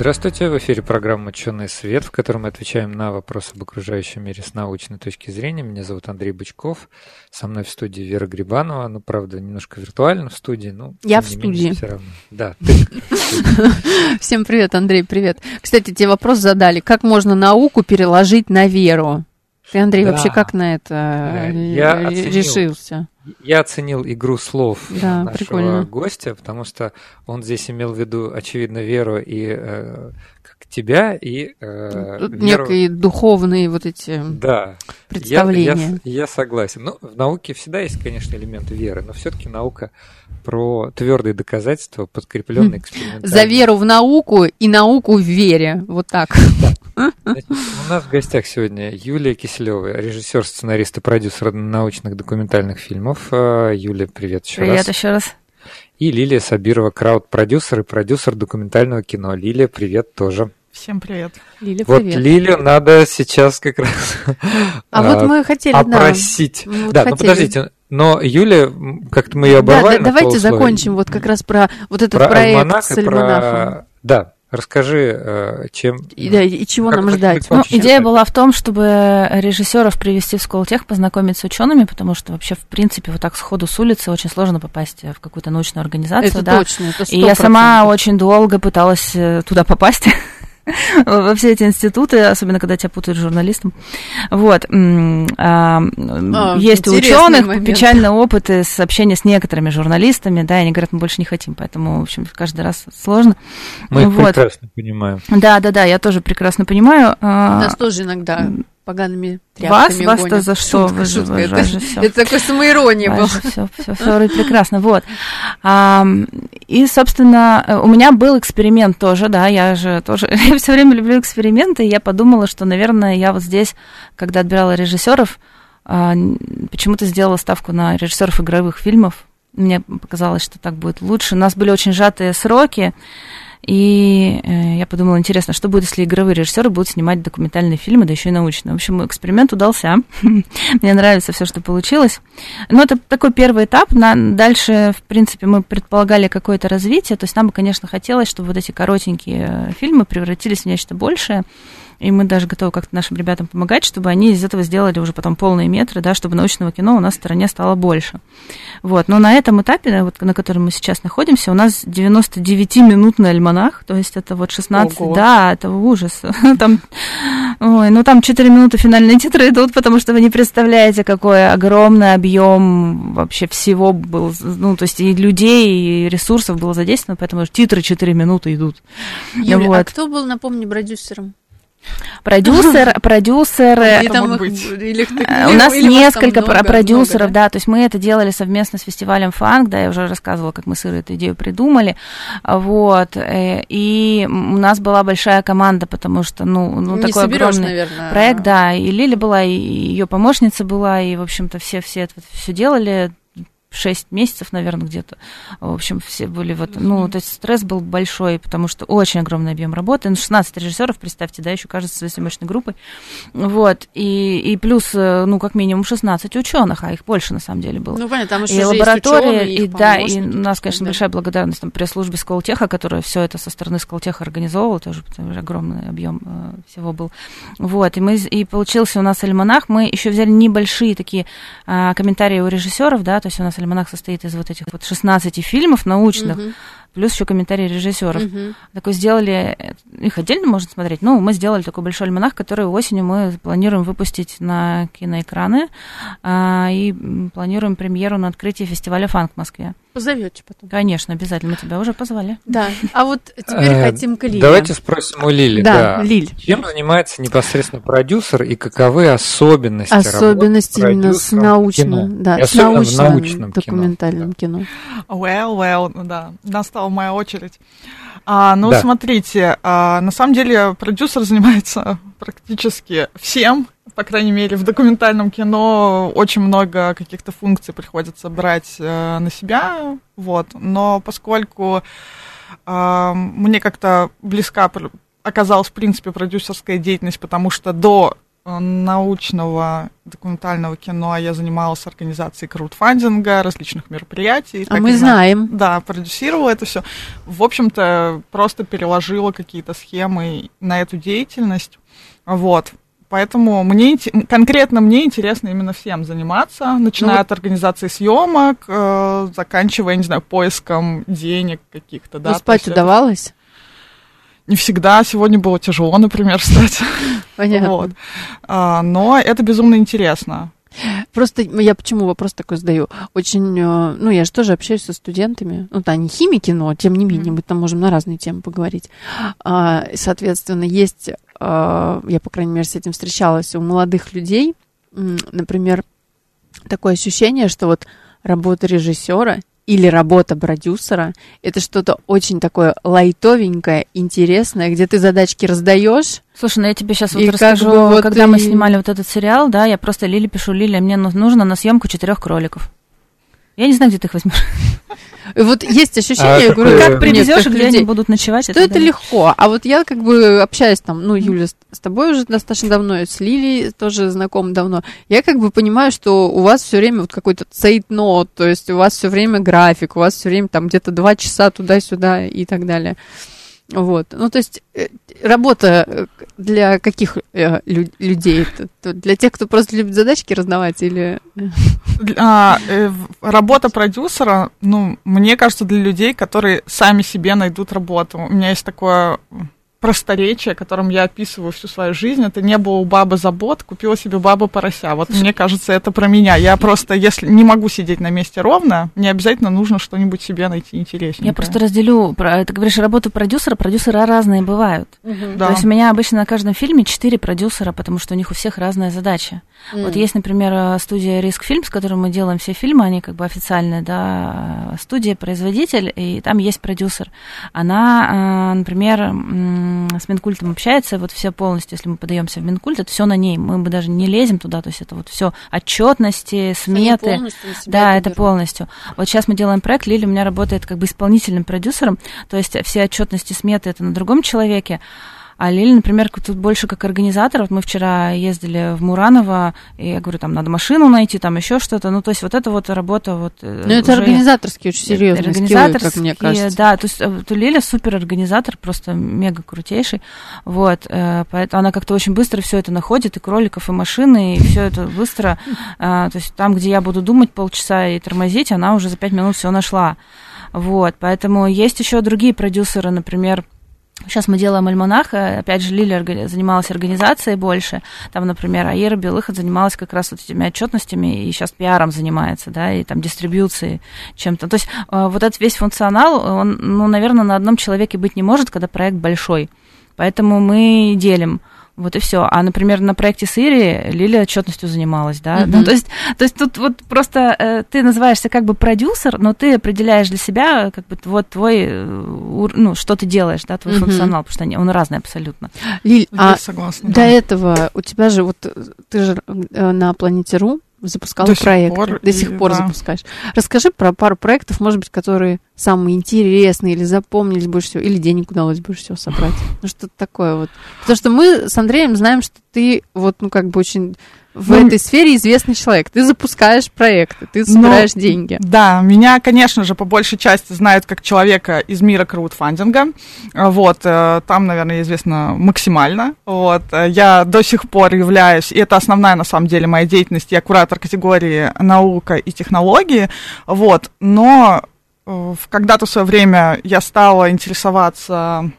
Здравствуйте, в эфире программа «Ученый свет», в которой мы отвечаем на вопросы об окружающем мире с научной точки зрения. Меня зовут Андрей Бычков, со мной в студии Вера Грибанова, ну, правда, немножко виртуально в студии, но... Я в студии. Все равно. Да, Всем привет, Андрей, привет. Кстати, тебе вопрос задали, как можно науку переложить на веру? Ты, Андрей, да. вообще как на это я решился? Я оценил игру слов да, нашего прикольно. гостя, потому что он здесь имел в виду, очевидно, веру и э, как тебя, и э, веру... Некие духовные вот эти да. представления. Я, я, я согласен. Ну, в науке всегда есть, конечно, элемент веры, но все-таки наука про твердые доказательства, подкрепленные экспериментами. За веру в науку и науку в вере. Вот так. Значит, у нас в гостях сегодня Юлия Киселева, режиссер, сценарист и продюсер научных документальных фильмов. А, Юлия, привет еще привет раз. Привет еще раз. И Лилия Сабирова, крауд-продюсер и продюсер документального кино. Лилия, привет тоже. Всем привет. Лиля, вот привет. Лилию надо сейчас как раз а, вот мы хотели, опросить. Да, вот да ну подождите, но Юля, как-то мы ее оборвали. Да, да, давайте закончим вот как раз про вот этот про проект альманах с альманахом. Про... Да, Расскажи, э, чем... И, да, и чего как нам ждать? Ну, идея была в том, чтобы режиссеров привести в Сколтех, познакомить с учеными, потому что вообще, в принципе, вот так сходу с улицы очень сложно попасть в какую-то научную организацию. Это да? точно, это 100%. И я сама очень долго пыталась э, туда попасть. во все эти институты, особенно когда тебя путают с журналистом. Вот. А, а, есть у ученых момент. печальные опыты с общения с некоторыми журналистами, да, и они говорят, мы больше не хотим, поэтому, в общем, каждый раз сложно. Мы вот. прекрасно понимаем. Да, да, да, я тоже прекрасно понимаю. А, Нас тоже иногда погаными тряпками Вас? Вас-то за что? Шутка, шутка. Это, это такой самоирония была. Все, все, все прекрасно. Вот. А, и, собственно, у меня был эксперимент тоже, да, я же тоже я все время люблю эксперименты, и я подумала, что, наверное, я вот здесь, когда отбирала режиссеров, а, почему-то сделала ставку на режиссеров игровых фильмов. Мне показалось, что так будет лучше. У нас были очень сжатые сроки, и э, я подумала, интересно, что будет, если игровые режиссеры будут снимать документальные фильмы, да еще и научные. В общем, эксперимент удался. Мне нравится все, что получилось. Но это такой первый этап. Дальше, в принципе, мы предполагали какое-то развитие. То есть нам бы, конечно, хотелось, чтобы вот эти коротенькие э, фильмы превратились в нечто большее и мы даже готовы как-то нашим ребятам помогать, чтобы они из этого сделали уже потом полные метры, да, чтобы научного кино у нас в стране стало больше. Вот. Но на этом этапе, вот, на котором мы сейчас находимся, у нас 99-минутный альманах, то есть это вот 16, Ого. да, это ужас. Там, ой, ну там 4 минуты финальные титры идут, потому что вы не представляете, какой огромный объем вообще всего был, ну, то есть и людей, и ресурсов было задействовано, поэтому титры 4 минуты идут. Юля, а вот. а кто был, напомни, продюсером? Продюсер, продюсеры. Э, у нас несколько продюсеров, да, то есть мы это делали совместно с фестивалем Фанк, да, я уже рассказывала, как мы с Ирой эту идею придумали, вот, э, и у нас была большая команда, потому что, ну, ну такой огромный проект, да, и Лили была, и ее помощница была, и, в общем-то, все, все это все делали, 6 месяцев, наверное, где-то. В общем, все были вот... Ну, то есть стресс был большой, потому что очень огромный объем работы. Ну, 16 режиссеров, представьте, да, еще кажется, своей съемочной группой. Вот. И, и плюс, э, ну, как минимум 16 ученых, а их больше, на самом деле, было. Ну, понятно, там еще и лаборатория, и, да, и у нас, конечно, большая благодарность там пресс-службе Сколтеха, которая все это со стороны Сколтеха организовывала, тоже потому что огромный объем э, всего был. Вот. И мы и получился у нас альманах. Мы еще взяли небольшие такие э, комментарии у режиссеров, да, то есть у нас альманах состоит из вот этих вот 16 фильмов научных, угу плюс еще комментарии режиссеров. Угу. Такой сделали, их отдельно можно смотреть, ну, мы сделали такой большой альманах, который осенью мы планируем выпустить на киноэкраны, а, и планируем премьеру на открытии фестиваля «Фанк» в Москве. Позовете потом. Конечно, обязательно, мы тебя уже позвали. Да, а вот теперь э, хотим к Лиле. Давайте спросим у Лили. Да, да, Лиль. Чем занимается непосредственно продюсер и каковы особенности Особенности именно с научным, да, с научным, документальным кино. кино. Well, well, да, настал настала моя очередь. А, ну, да. смотрите, а, на самом деле продюсер занимается практически всем, по крайней мере, в документальном кино очень много каких-то функций приходится брать э, на себя, вот. Но поскольку э, мне как-то близка оказалась, в принципе, продюсерская деятельность, потому что до научного документального кино я занималась организацией краудфандинга, различных мероприятий. А мы знаем. Да, продюсировала это все. В общем-то, просто переложила какие-то схемы на эту деятельность. Вот. Поэтому мне конкретно мне интересно именно всем заниматься, начиная ну, от организации съемок, э, заканчивая, не знаю, поиском денег каких-то. Да, спать удавалось? Не всегда. Сегодня было тяжело, например, встать. Понятно. Вот. А, но это безумно интересно. Просто я почему вопрос такой задаю? Очень, э, ну, я же тоже общаюсь со студентами. Ну, да, не химики, но тем не менее, мы там можем на разные темы поговорить. А, соответственно, есть, а, я, по крайней мере, с этим встречалась у молодых людей, например, такое ощущение, что вот работа режиссера или работа продюсера это что-то очень такое лайтовенькое, интересное, где ты задачки раздаешь. Слушай, ну я тебе сейчас вот расскажу, как бы вот когда и... мы снимали вот этот сериал, да, я просто Лили пишу, Лили, мне нужно на съемку четырех кроликов. Я не знаю, где ты их возьмешь. Вот есть ощущение, а я говорю, как привезешь, где они будут ночевать. Что это легко. А вот я как бы общаюсь там, ну, Юля, с тобой уже достаточно давно, с Лилией тоже знаком давно. Я как бы понимаю, что у вас все время вот какой-то цейтнот, то есть у вас все время график, у вас все время там где-то два часа туда-сюда и так далее. Вот. Ну, то есть э, работа э, для каких э, людей? Для тех, кто просто любит задачки раздавать или... А, э, работа продюсера, ну, мне кажется, для людей, которые сами себе найдут работу. У меня есть такое просторечие, которым я описываю всю свою жизнь. Это не было у бабы забот, купила себе баба порося. Вот мне кажется, это про меня. Я просто, если не могу сидеть на месте ровно, мне обязательно нужно что-нибудь себе найти интереснее. Я просто разделю, ты говоришь, работу продюсера, продюсеры разные бывают. Угу. Да. То есть у меня обычно на каждом фильме четыре продюсера, потому что у них у всех разная задача. Mm. Вот есть, например, студия Риск Фильм, с которой мы делаем все фильмы, они как бы официальные, да, студия, производитель, и там есть продюсер. Она, а, например, с Минкультом общается, вот все полностью, если мы подаемся в Минкульт, это все на ней, мы бы даже не лезем туда, то есть это вот все отчетности, сметы. Да, это, это полностью. Вот сейчас мы делаем проект, Лили у меня работает как бы исполнительным продюсером, то есть все отчетности, сметы это на другом человеке. А Лили, например, тут больше как организатор. Вот мы вчера ездили в Мураново, и я говорю, там надо машину найти, там еще что-то. Ну, то есть вот эта вот работа вот... Э, ну, это организаторские очень серьезные организаторские, скиллы, как мне кажется. Да, то есть э, то Лиля супер организатор, просто мега крутейший. Вот, э, поэтому она как-то очень быстро все это находит, и кроликов, и машины, и все это быстро. То есть там, где я буду думать полчаса и тормозить, она уже за пять минут все нашла. Вот, поэтому есть еще другие продюсеры, например, Сейчас мы делаем альманах, опять же, Лиля занималась организацией больше, там, например, Аира Белыхот занималась как раз вот этими отчетностями, и сейчас пиаром занимается, да, и там дистрибьюцией чем-то. То есть э, вот этот весь функционал, он, ну, наверное, на одном человеке быть не может, когда проект большой. Поэтому мы делим вот и все. А, например, на проекте Сири Лилия отчетностью занималась, да. Mm-hmm. Ну, то есть, то есть тут вот просто э, ты называешься как бы продюсер, но ты определяешь для себя как бы вот твой, э, ну, что ты делаешь, да, твой mm-hmm. функционал, потому что он разный абсолютно. Лиль, а согласна, до да. этого у тебя же вот ты же э, на планете Ру запускала до проект. Сих пор, до сих пор да. запускаешь. Расскажи про пару проектов, может быть, которые самые интересные или запомнились больше всего, или денег удалось больше всего собрать. Ну, что-то такое вот. Потому что мы с Андреем знаем, что ты вот, ну, как бы очень в ну, этой сфере известный человек. Ты запускаешь проекты, ты собираешь ну, деньги. Да, меня, конечно же, по большей части знают как человека из мира краудфандинга. Вот, э, там, наверное, известно максимально. Вот, э, я до сих пор являюсь, и это основная, на самом деле, моя деятельность, я куратор категории наука и технологии. Вот, но э, когда-то в свое время я стала интересоваться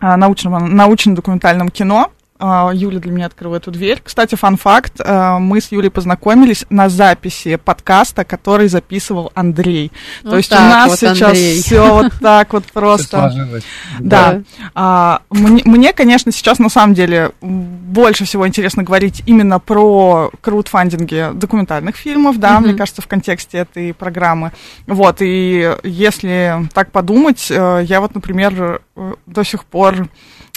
научным, научно-документальным кино, Юля для меня открыла эту дверь. Кстати, фан-факт, а, мы с Юлей познакомились на записи подкаста, который записывал Андрей. Вот То есть у нас вот, сейчас все вот так вот просто. Да. А, мне, мне, конечно, сейчас на самом деле больше всего интересно говорить именно про краудфандинги документальных фильмов, да, мне кажется, в контексте этой программы. Вот, и если так подумать, э, я вот, например, э, до сих пор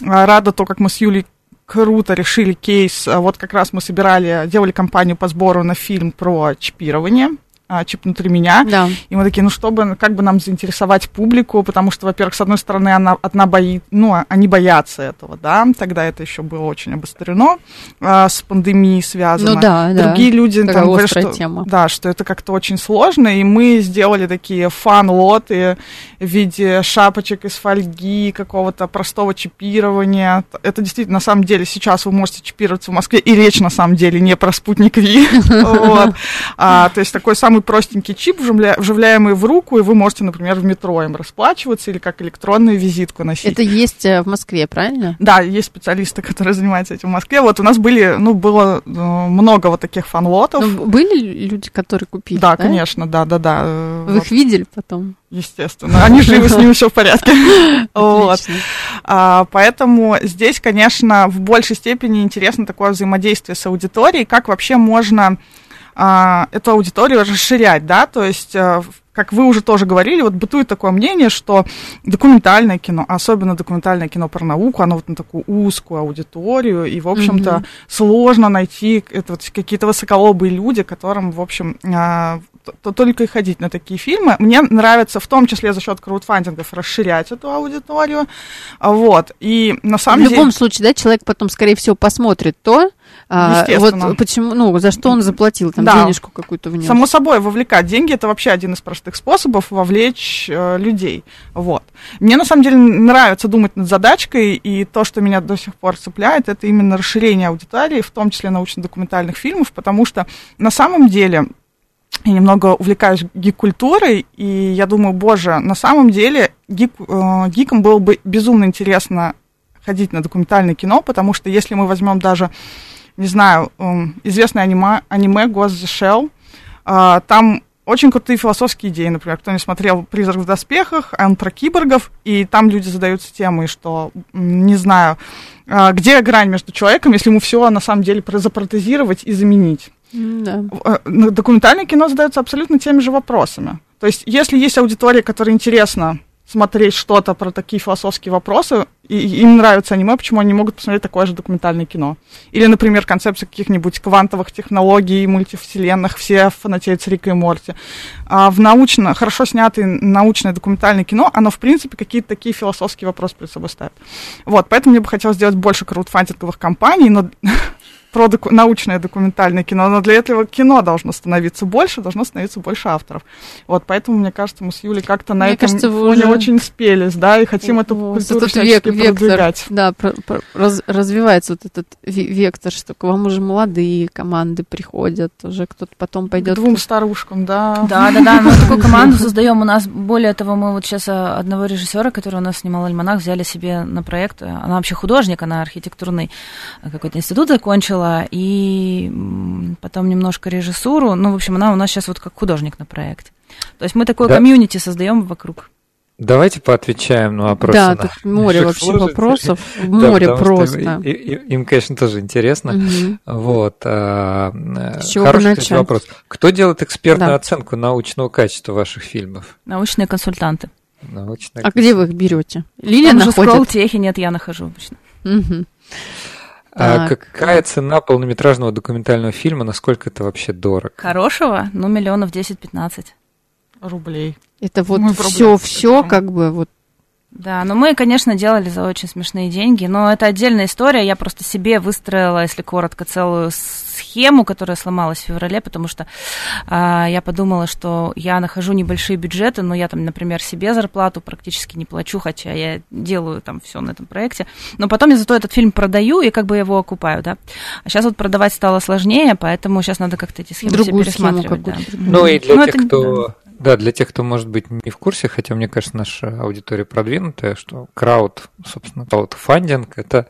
рада то, как мы с Юлей круто решили кейс. А вот как раз мы собирали, делали кампанию по сбору на фильм про чипирование. А, чип внутри меня. Да. И мы такие, ну чтобы, как бы нам заинтересовать публику, потому что, во-первых, с одной стороны, она, одна боит, ну, они боятся этого, да, тогда это еще было очень обострено, а, с пандемией связано. Ну да, Другие да. люди там говорят, что, тема. да, что это как-то очень сложно, и мы сделали такие фан-лоты в виде шапочек из фольги, какого-то простого чипирования. Это действительно, на самом деле, сейчас вы можете чипироваться в Москве, и речь, на самом деле, не про спутник Ви. А, то есть такой самый простенький чип, вживляемый в руку, и вы можете, например, в метро им расплачиваться или как электронную визитку носить. Это есть э, в Москве, правильно? Да, есть специалисты, которые занимаются этим в Москве. Вот у нас были, ну, было э, много вот таких фанлотов. Ну, были люди, которые купили? Да, конечно, да, да, да. Вы вот. их видели потом? Естественно, они живы, с ними все в порядке. Вот. А, поэтому здесь, конечно, в большей степени интересно такое взаимодействие с аудиторией, как вообще можно а, эту аудиторию расширять, да, то есть а, как вы уже тоже говорили, вот бытует такое мнение, что документальное кино, особенно документальное кино про науку, оно вот на такую узкую аудиторию, и, в общем-то, mm-hmm. сложно найти это вот какие-то высоколобые люди, которым, в общем, а, то только и ходить на такие фильмы. Мне нравится, в том числе за счет краудфандингов, расширять эту аудиторию. Вот. И на самом деле... В любом случае, да, человек потом, скорее всего, посмотрит то, а, вот почему, ну, за что он заплатил там да. денежку какую-то внес. Само собой, вовлекать деньги это вообще один из простых способов вовлечь э, людей. Вот. Мне на самом деле нравится думать над задачкой, и то, что меня до сих пор цепляет, это именно расширение аудитории, в том числе научно-документальных фильмов, потому что на самом деле я немного увлекаюсь гик-культурой, и я думаю, боже, на самом деле гик, э, гикам было бы безумно интересно ходить на документальное кино, потому что если мы возьмем даже, не знаю, э, известное аниме, аниме Ghost the Shell, э, там очень крутые философские идеи, например, кто не смотрел «Призрак в доспехах», он про киборгов, и там люди задаются темой, что, не знаю, э, где грань между человеком, если ему все на самом деле запротезировать и заменить. Да. Э, документальное кино задается абсолютно теми же вопросами. То есть, если есть аудитория, которая интересна смотреть что-то про такие философские вопросы, и им нравится аниме, почему они могут посмотреть такое же документальное кино. Или, например, концепция каких-нибудь квантовых технологий, мультивселенных, все фанатеют с Рика и Морти. А в научно, хорошо снятое научное документальное кино, оно, в принципе, какие-то такие философские вопросы перед собой ставит. Вот, поэтому мне бы хотелось сделать больше краудфандинговых компаний, но про доку- научное документальное кино, но для этого кино должно становиться больше, должно становиться больше авторов. Вот, поэтому, мне кажется, мы с Юлей как-то на мне этом кажется, фоне уже... очень спелись, да, и хотим эту вот, культуру этот век, вектор, продвигать. Да, про, про, раз, развивается вот этот вектор, что к вам уже молодые команды приходят, уже кто-то потом пойдет. К двум старушкам, да. Да, да, да, мы такую команду создаем. У нас, более того, мы вот сейчас а, одного режиссера, который у нас снимал «Альманах», взяли себе на проект. Она вообще художник, она архитектурный какой-то институт закончила, закончила, и потом немножко режиссуру. Ну, в общем, она у нас сейчас вот как художник на проекте. То есть мы такое да. комьюнити создаем вокруг. Давайте поотвечаем на вопросы. Да, тут море вообще сложить. вопросов, море просто. Им, конечно, тоже интересно. Вот. А, С чего Хороший кстати, вопрос. Кто делает экспертную оценку научного качества ваших фильмов? Научные консультанты. Научные а где вы их берете? Лилия Там находит? в техи нет, я нахожу обычно. А какая цена полнометражного документального фильма? Насколько это вообще дорого? Хорошего? Ну, миллионов 10-15 рублей. Это вот все, все как бы вот да, но мы, конечно, делали за очень смешные деньги, но это отдельная история. Я просто себе выстроила, если коротко, целую схему, которая сломалась в феврале, потому что а, я подумала, что я нахожу небольшие бюджеты, но я там, например, себе зарплату практически не плачу, хотя я делаю там все на этом проекте. Но потом я зато этот фильм продаю и как бы его окупаю, да. А сейчас вот продавать стало сложнее, поэтому сейчас надо как-то эти схемы Другую все пересматривать. Да. Ну и для ну, тех, это, кто да, для тех, кто, может быть, не в курсе, хотя, мне кажется, наша аудитория продвинутая, что крауд, собственно, краудфандинг – это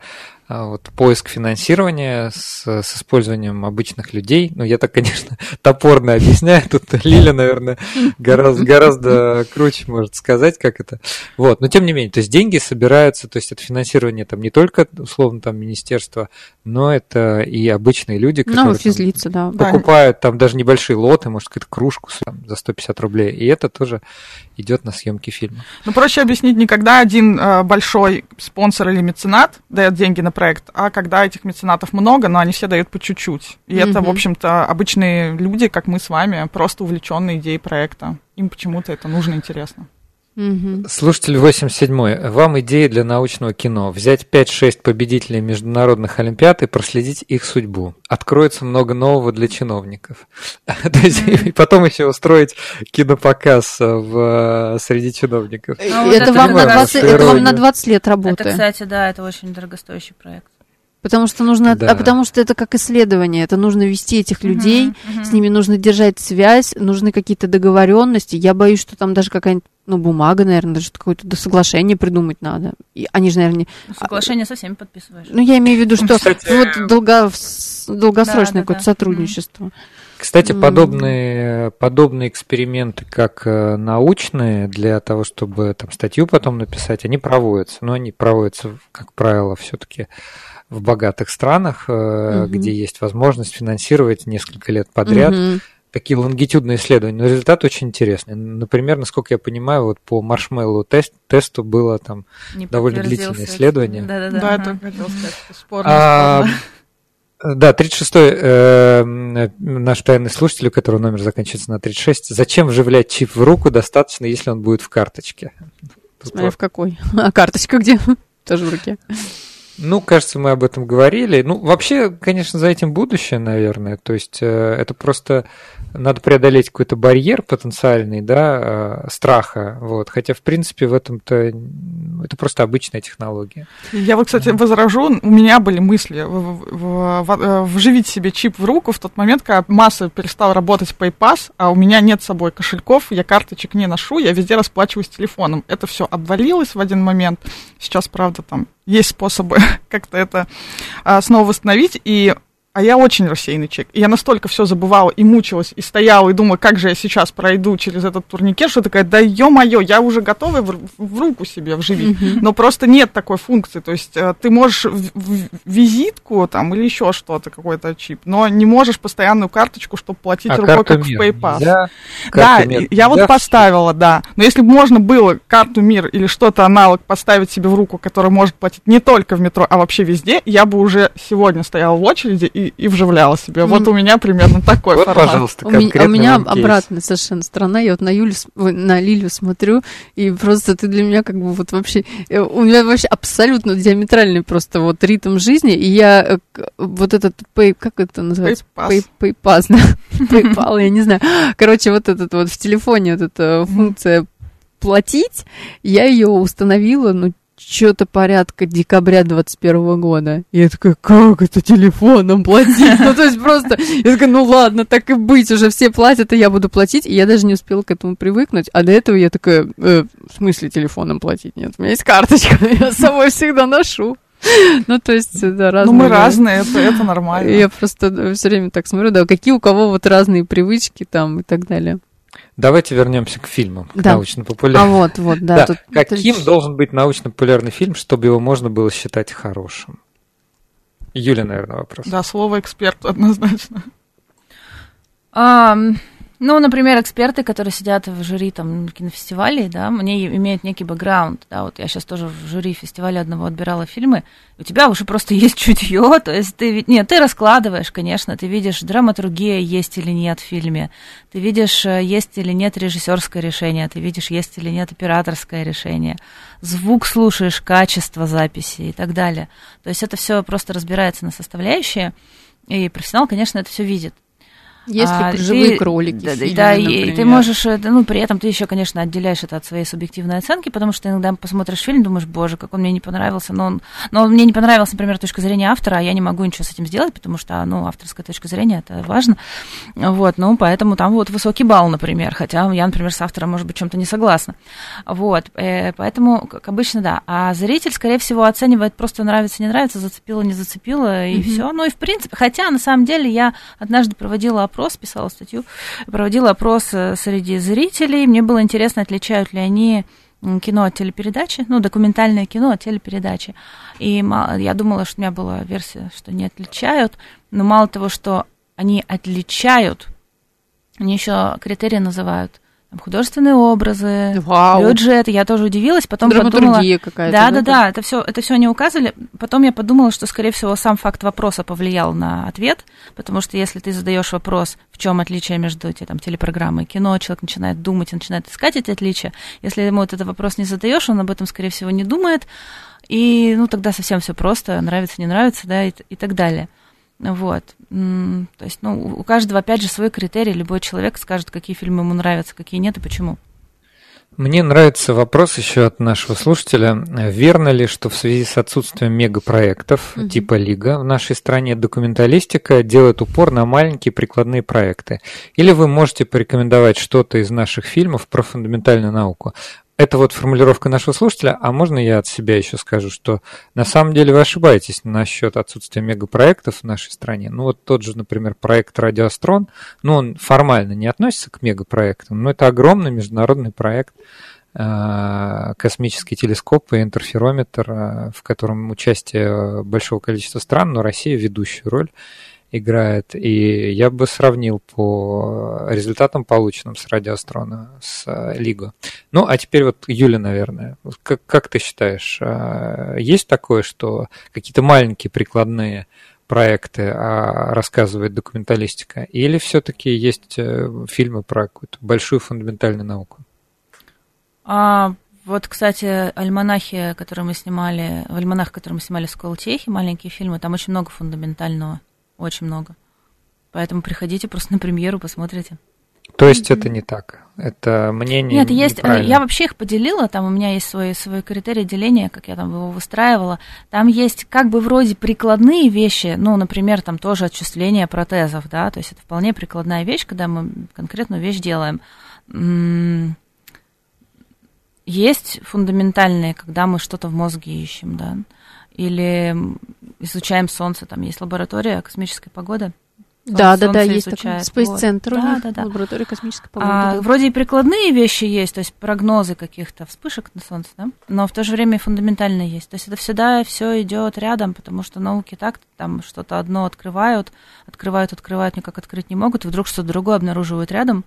а, вот, поиск финансирования с, с использованием обычных людей. Ну, я так, конечно, топорно объясняю. Тут Лиля, наверное, гораздо, гораздо круче может сказать, как это. Вот, но тем не менее, то есть деньги собираются, то есть это финансирование там не только, условно, там, Министерства но это и обычные люди, ну, которые ну, физлица, да. покупают там даже небольшие лоты, может, какую-то кружку там, за 150 рублей, и это тоже идет на съемки фильма. Ну, проще объяснить не когда один э, большой спонсор или меценат дает деньги на проект, а когда этих меценатов много, но они все дают по чуть-чуть. И mm-hmm. это, в общем-то, обычные люди, как мы с вами, просто увлеченные идеей проекта. Им почему-то это нужно и интересно. Слушатель 87. Вам идея для научного кино. Взять 5-6 победителей международных олимпиад и проследить их судьбу. Откроется много нового для чиновников. То есть, и потом еще устроить кинопоказ в, среди чиновников. Это, вам на 20, это вам на 20 лет работы. Это, кстати, да, это очень дорогостоящий проект. Потому что нужно, да. а потому что это как исследование, это нужно вести этих людей, uh-huh, uh-huh. с ними нужно держать связь, нужны какие-то договоренности. Я боюсь, что там даже какая-нибудь, ну, бумага, наверное, даже какое-то соглашение придумать надо. И они же, наверное, не... Ну, соглашение со всеми подписываешь. Ну, я имею в виду, что Кстати... ну, вот долго... долгосрочное да, какое-то да, сотрудничество. Кстати, подобные, подобные эксперименты, как э, научные, для того, чтобы там статью потом написать, они проводятся. Но они проводятся, как правило, все-таки в богатых странах, угу. где есть возможность финансировать несколько лет подряд угу. Такие лонгитюдные исследования. Но результат очень интересный. Например, насколько я понимаю, вот по маршмеллоу тест, тесту было там Не довольно длительное исследование. Да, это хотел сказать. Спорно, а, Да, 36-й э, наш тайный слушатель, у которого номер заканчивается на 36. Зачем вживлять чип в руку? Достаточно, если он будет в карточке. Смотря в какой. А карточка где? Тоже в руке. Ну, кажется, мы об этом говорили. Ну, вообще, конечно, за этим будущее, наверное. То есть э, это просто надо преодолеть какой-то барьер потенциальный, да, э, страха, вот. Хотя, в принципе, в этом-то это просто обычная технология. Я вот, кстати, возражу, у меня были мысли вживить себе чип в руку в тот момент, когда масса перестала работать PayPass, а у меня нет с собой кошельков, я карточек не ношу, я везде расплачиваюсь телефоном. Это все обвалилось в один момент. Сейчас, правда, там есть способы как-то это а, снова восстановить. И а я очень рассеянный человек. И я настолько все забывала и мучилась, и стояла, и думала, как же я сейчас пройду через этот турникет, что такая, да ё-моё, я уже готова в, в руку себе вживить. Mm-hmm. Но просто нет такой функции. То есть э, ты можешь в, в визитку там или еще что-то, какой-то чип, но не можешь постоянную карточку, чтобы платить а рукой, как мир. в PayPal. Нельзя? Да, мир. я вот поставила, да. Но если бы можно было карту мир или что-то аналог поставить себе в руку, который может платить не только в метро, а вообще везде, я бы уже сегодня стояла в очереди и и, вживляла себе. Вот у меня примерно такой вот, формат. пожалуйста, у меня, у меня обратная совершенно сторона. Я вот на Юлю, на Лилю смотрю, и просто ты для меня как бы вот вообще... Э, у меня вообще абсолютно диаметральный просто вот ритм жизни, и я э, вот этот pay, как это называется? PayPass. Pay, PayPass, да. PayPal, я не знаю. Короче, вот этот вот в телефоне вот эта функция платить, я ее установила, ну, что-то порядка декабря 21 года. И я такая, как это телефоном платить? Ну, то есть просто, я такая, ну ладно, так и быть, уже все платят, и я буду платить. И я даже не успела к этому привыкнуть. А до этого я такая, э, в смысле телефоном платить? Нет, у меня есть карточка, я с собой всегда ношу. Ну, то есть, да, разные. Ну, мы разные, это, это нормально. Я просто все время так смотрю, да, какие у кого вот разные привычки там и так далее. Давайте вернемся к фильмам, к да. научно-популярным. А вот, вот, да. да. Тут... Каким должен быть научно-популярный фильм, чтобы его можно было считать хорошим? Юля, наверное, вопрос. Да, слово эксперт однозначно. Um, ну, например, эксперты, которые сидят в жюри там кинофестивалей, да, они имеют некий бэкграунд, да, вот я сейчас тоже в жюри фестиваля одного отбирала фильмы, у тебя уже просто есть чутье, то есть ты, нет, ты раскладываешь, конечно, ты видишь, драматургия есть или нет в фильме, ты видишь, э, есть или нет режиссерское решение, ты видишь, есть или нет операторское решение, звук слушаешь, качество записи и так далее. То есть это все просто разбирается на составляющие, и профессионал, конечно, это все видит. Есть а, живые ты, кролики? Да, фильме, да и ты можешь, ну, при этом ты еще, конечно, отделяешь это от своей субъективной оценки, потому что иногда посмотришь фильм, думаешь, боже, как он мне не понравился, но он, но он мне не понравился, например, точка зрения автора, а я не могу ничего с этим сделать, потому что, ну, авторская точка зрения, это важно, вот, ну, поэтому там вот высокий балл, например, хотя я, например, с автором, может быть, чем-то не согласна, вот, э, поэтому, как обычно, да, а зритель, скорее всего, оценивает просто нравится, не нравится, зацепило, не зацепило, и mm-hmm. все, ну, и в принципе, хотя, на самом деле, я однажды проводила опрос, писала статью, проводила опрос э, среди зрителей. Мне было интересно, отличают ли они кино от телепередачи, ну, документальное кино от телепередачи. И я думала, что у меня была версия, что не отличают, но мало того, что они отличают, они еще критерии называют – там, художественные образы, Вау. бюджет. Я тоже удивилась, потом подумала... какая-то. Да, да, да, это все, это все они указывали. Потом я подумала, что, скорее всего, сам факт вопроса повлиял на ответ, потому что если ты задаешь вопрос, в чем отличие между там, телепрограммой и кино, человек начинает думать и начинает искать эти отличия. Если ему вот этот вопрос не задаешь, он об этом, скорее всего, не думает. И, ну, тогда совсем все просто, нравится, не нравится, да, и, и так далее. Вот. То есть, ну, у каждого, опять же, свой критерий. Любой человек скажет, какие фильмы ему нравятся, какие нет и почему. Мне нравится вопрос еще от нашего слушателя. Верно ли, что в связи с отсутствием мегапроектов угу. типа Лига в нашей стране документалистика делает упор на маленькие прикладные проекты? Или вы можете порекомендовать что-то из наших фильмов про фундаментальную науку? Это вот формулировка нашего слушателя, а можно я от себя еще скажу, что на самом деле вы ошибаетесь насчет отсутствия мегапроектов в нашей стране. Ну вот тот же, например, проект «Радиоастрон», ну он формально не относится к мегапроектам, но это огромный международный проект, э, космический телескоп и интерферометр, э, в котором участие большого количества стран, но Россия ведущую роль играет. И я бы сравнил по результатам, полученным с радиоастрона, с э, Лиго. Ну, а теперь вот Юля, наверное. Как, как ты считаешь, э, есть такое, что какие-то маленькие прикладные проекты а рассказывает документалистика? Или все-таки есть э, фильмы про какую-то большую фундаментальную науку? А, вот, кстати, альманахи, которые мы снимали, в альманах, который мы снимали в Сколтехе, маленькие фильмы, там очень много фундаментального. Очень много. Поэтому приходите просто на премьеру, посмотрите. То есть это не так? Это мнение Нет, есть, я вообще их поделила, там у меня есть свой, свой критерий деления, как я там его выстраивала. Там есть как бы вроде прикладные вещи, ну, например, там тоже отчисление протезов, да, то есть это вполне прикладная вещь, когда мы конкретную вещь делаем. Есть фундаментальные, когда мы что-то в мозге ищем, да, или изучаем Солнце, там есть лаборатория космической погоды. Да, да, да, есть такой спейс-центр вот. да, да, да. лаборатория космической погоды. А, да. Вроде и прикладные вещи есть, то есть прогнозы каких-то вспышек на Солнце, да, но в то же время и фундаментальные есть. То есть это всегда все идет рядом, потому что науки так там что-то одно открывают, открывают, открывают, никак открыть не могут, и вдруг что-то другое обнаруживают рядом.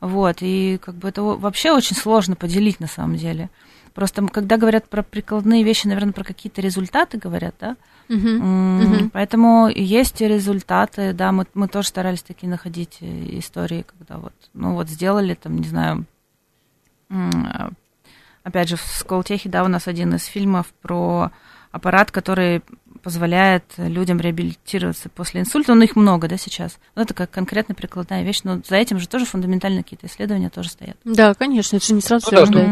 Вот, и как бы это вообще очень сложно поделить на самом деле. Просто когда говорят про прикладные вещи, наверное, про какие-то результаты говорят, да? Uh-huh. Uh-huh. Поэтому есть результаты, да, мы, мы тоже старались такие находить э, истории, когда вот, ну вот сделали там, не знаю, опять же, в Сколтехе, да, у нас один из фильмов про аппарат, который позволяет людям реабилитироваться после инсульта. Ну, их много, да, сейчас. Ну, это как конкретная прикладная вещь, но за этим же тоже фундаментально какие-то исследования тоже стоят. Да, конечно, это же не сразу ну, да,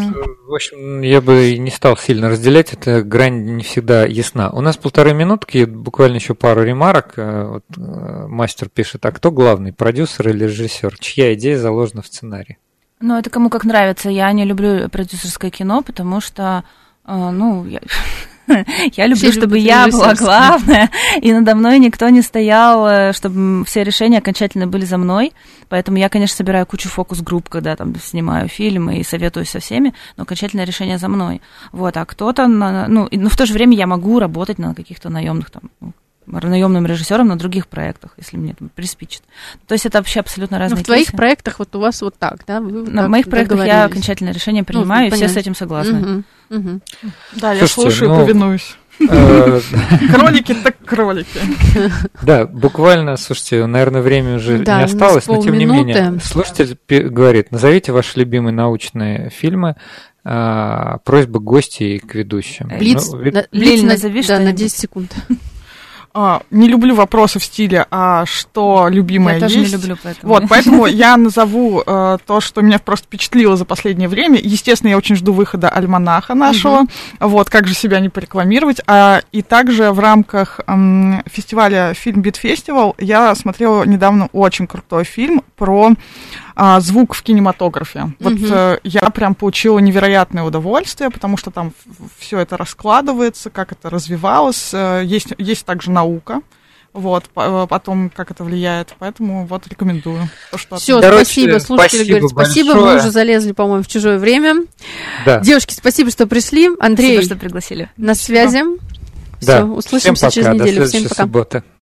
В общем, я бы не стал сильно разделять, эта грань не всегда ясна. У нас полторы минутки, буквально еще пару ремарок. Э, вот, э, мастер пишет, а кто главный, продюсер или режиссер? Чья идея заложена в сценарии? Ну, это кому как нравится. Я не люблю продюсерское кино, потому что, э, ну, я... Я люблю, чтобы я была главная, и надо мной никто не стоял, э, чтобы все решения окончательно были за мной. Поэтому я, конечно, собираю кучу фокус-групп, когда там снимаю фильмы и советуюсь со всеми, но окончательное решение за мной. Вот, а кто-то, ну, но в то же время я могу работать на каких-то наемных там ну, наемным режиссером на других проектах, если мне там приспичит. То есть это вообще абсолютно разные Но в твоих кейсы. проектах вот у вас вот так, да? Вы на моих проектах я окончательное решение ну, принимаю, ну, и все с этим согласны. Угу, угу. Да, я слушаю и ну, повинуюсь. Э, кролики так кролики. Да, буквально, слушайте, наверное, время уже не осталось, но тем не менее. Слушатель говорит, назовите ваши любимые научные фильмы, а, просьба гостей к ведущим. Блиц, ну, Блиц назови, да, на 10 секунд. А, не люблю вопросы в стиле, а что любимое я есть. Я тоже не люблю, поэтому. Вот, поэтому я назову э, то, что меня просто впечатлило за последнее время. Естественно, я очень жду выхода альманаха нашего. Угу. Вот, как же себя не порекламировать. А, и также в рамках э, фестиваля Фильм Бит Фестивал я смотрела недавно очень крутой фильм про а, звук в кинематографе. Вот угу. э, я прям получила невероятное удовольствие, потому что там все это раскладывается, как это развивалось. Э, есть, есть также наука вот, потом как это влияет. Поэтому вот рекомендую. Все, спасибо, слушатели спасибо говорят, спасибо, большое. мы уже залезли, по-моему, в чужое время. Да. Девушки, спасибо, что пришли. Андрей, спасибо, что пригласили. На связи. Да. Все, услышимся Всем пока, через неделю. Всем пока. Субботы.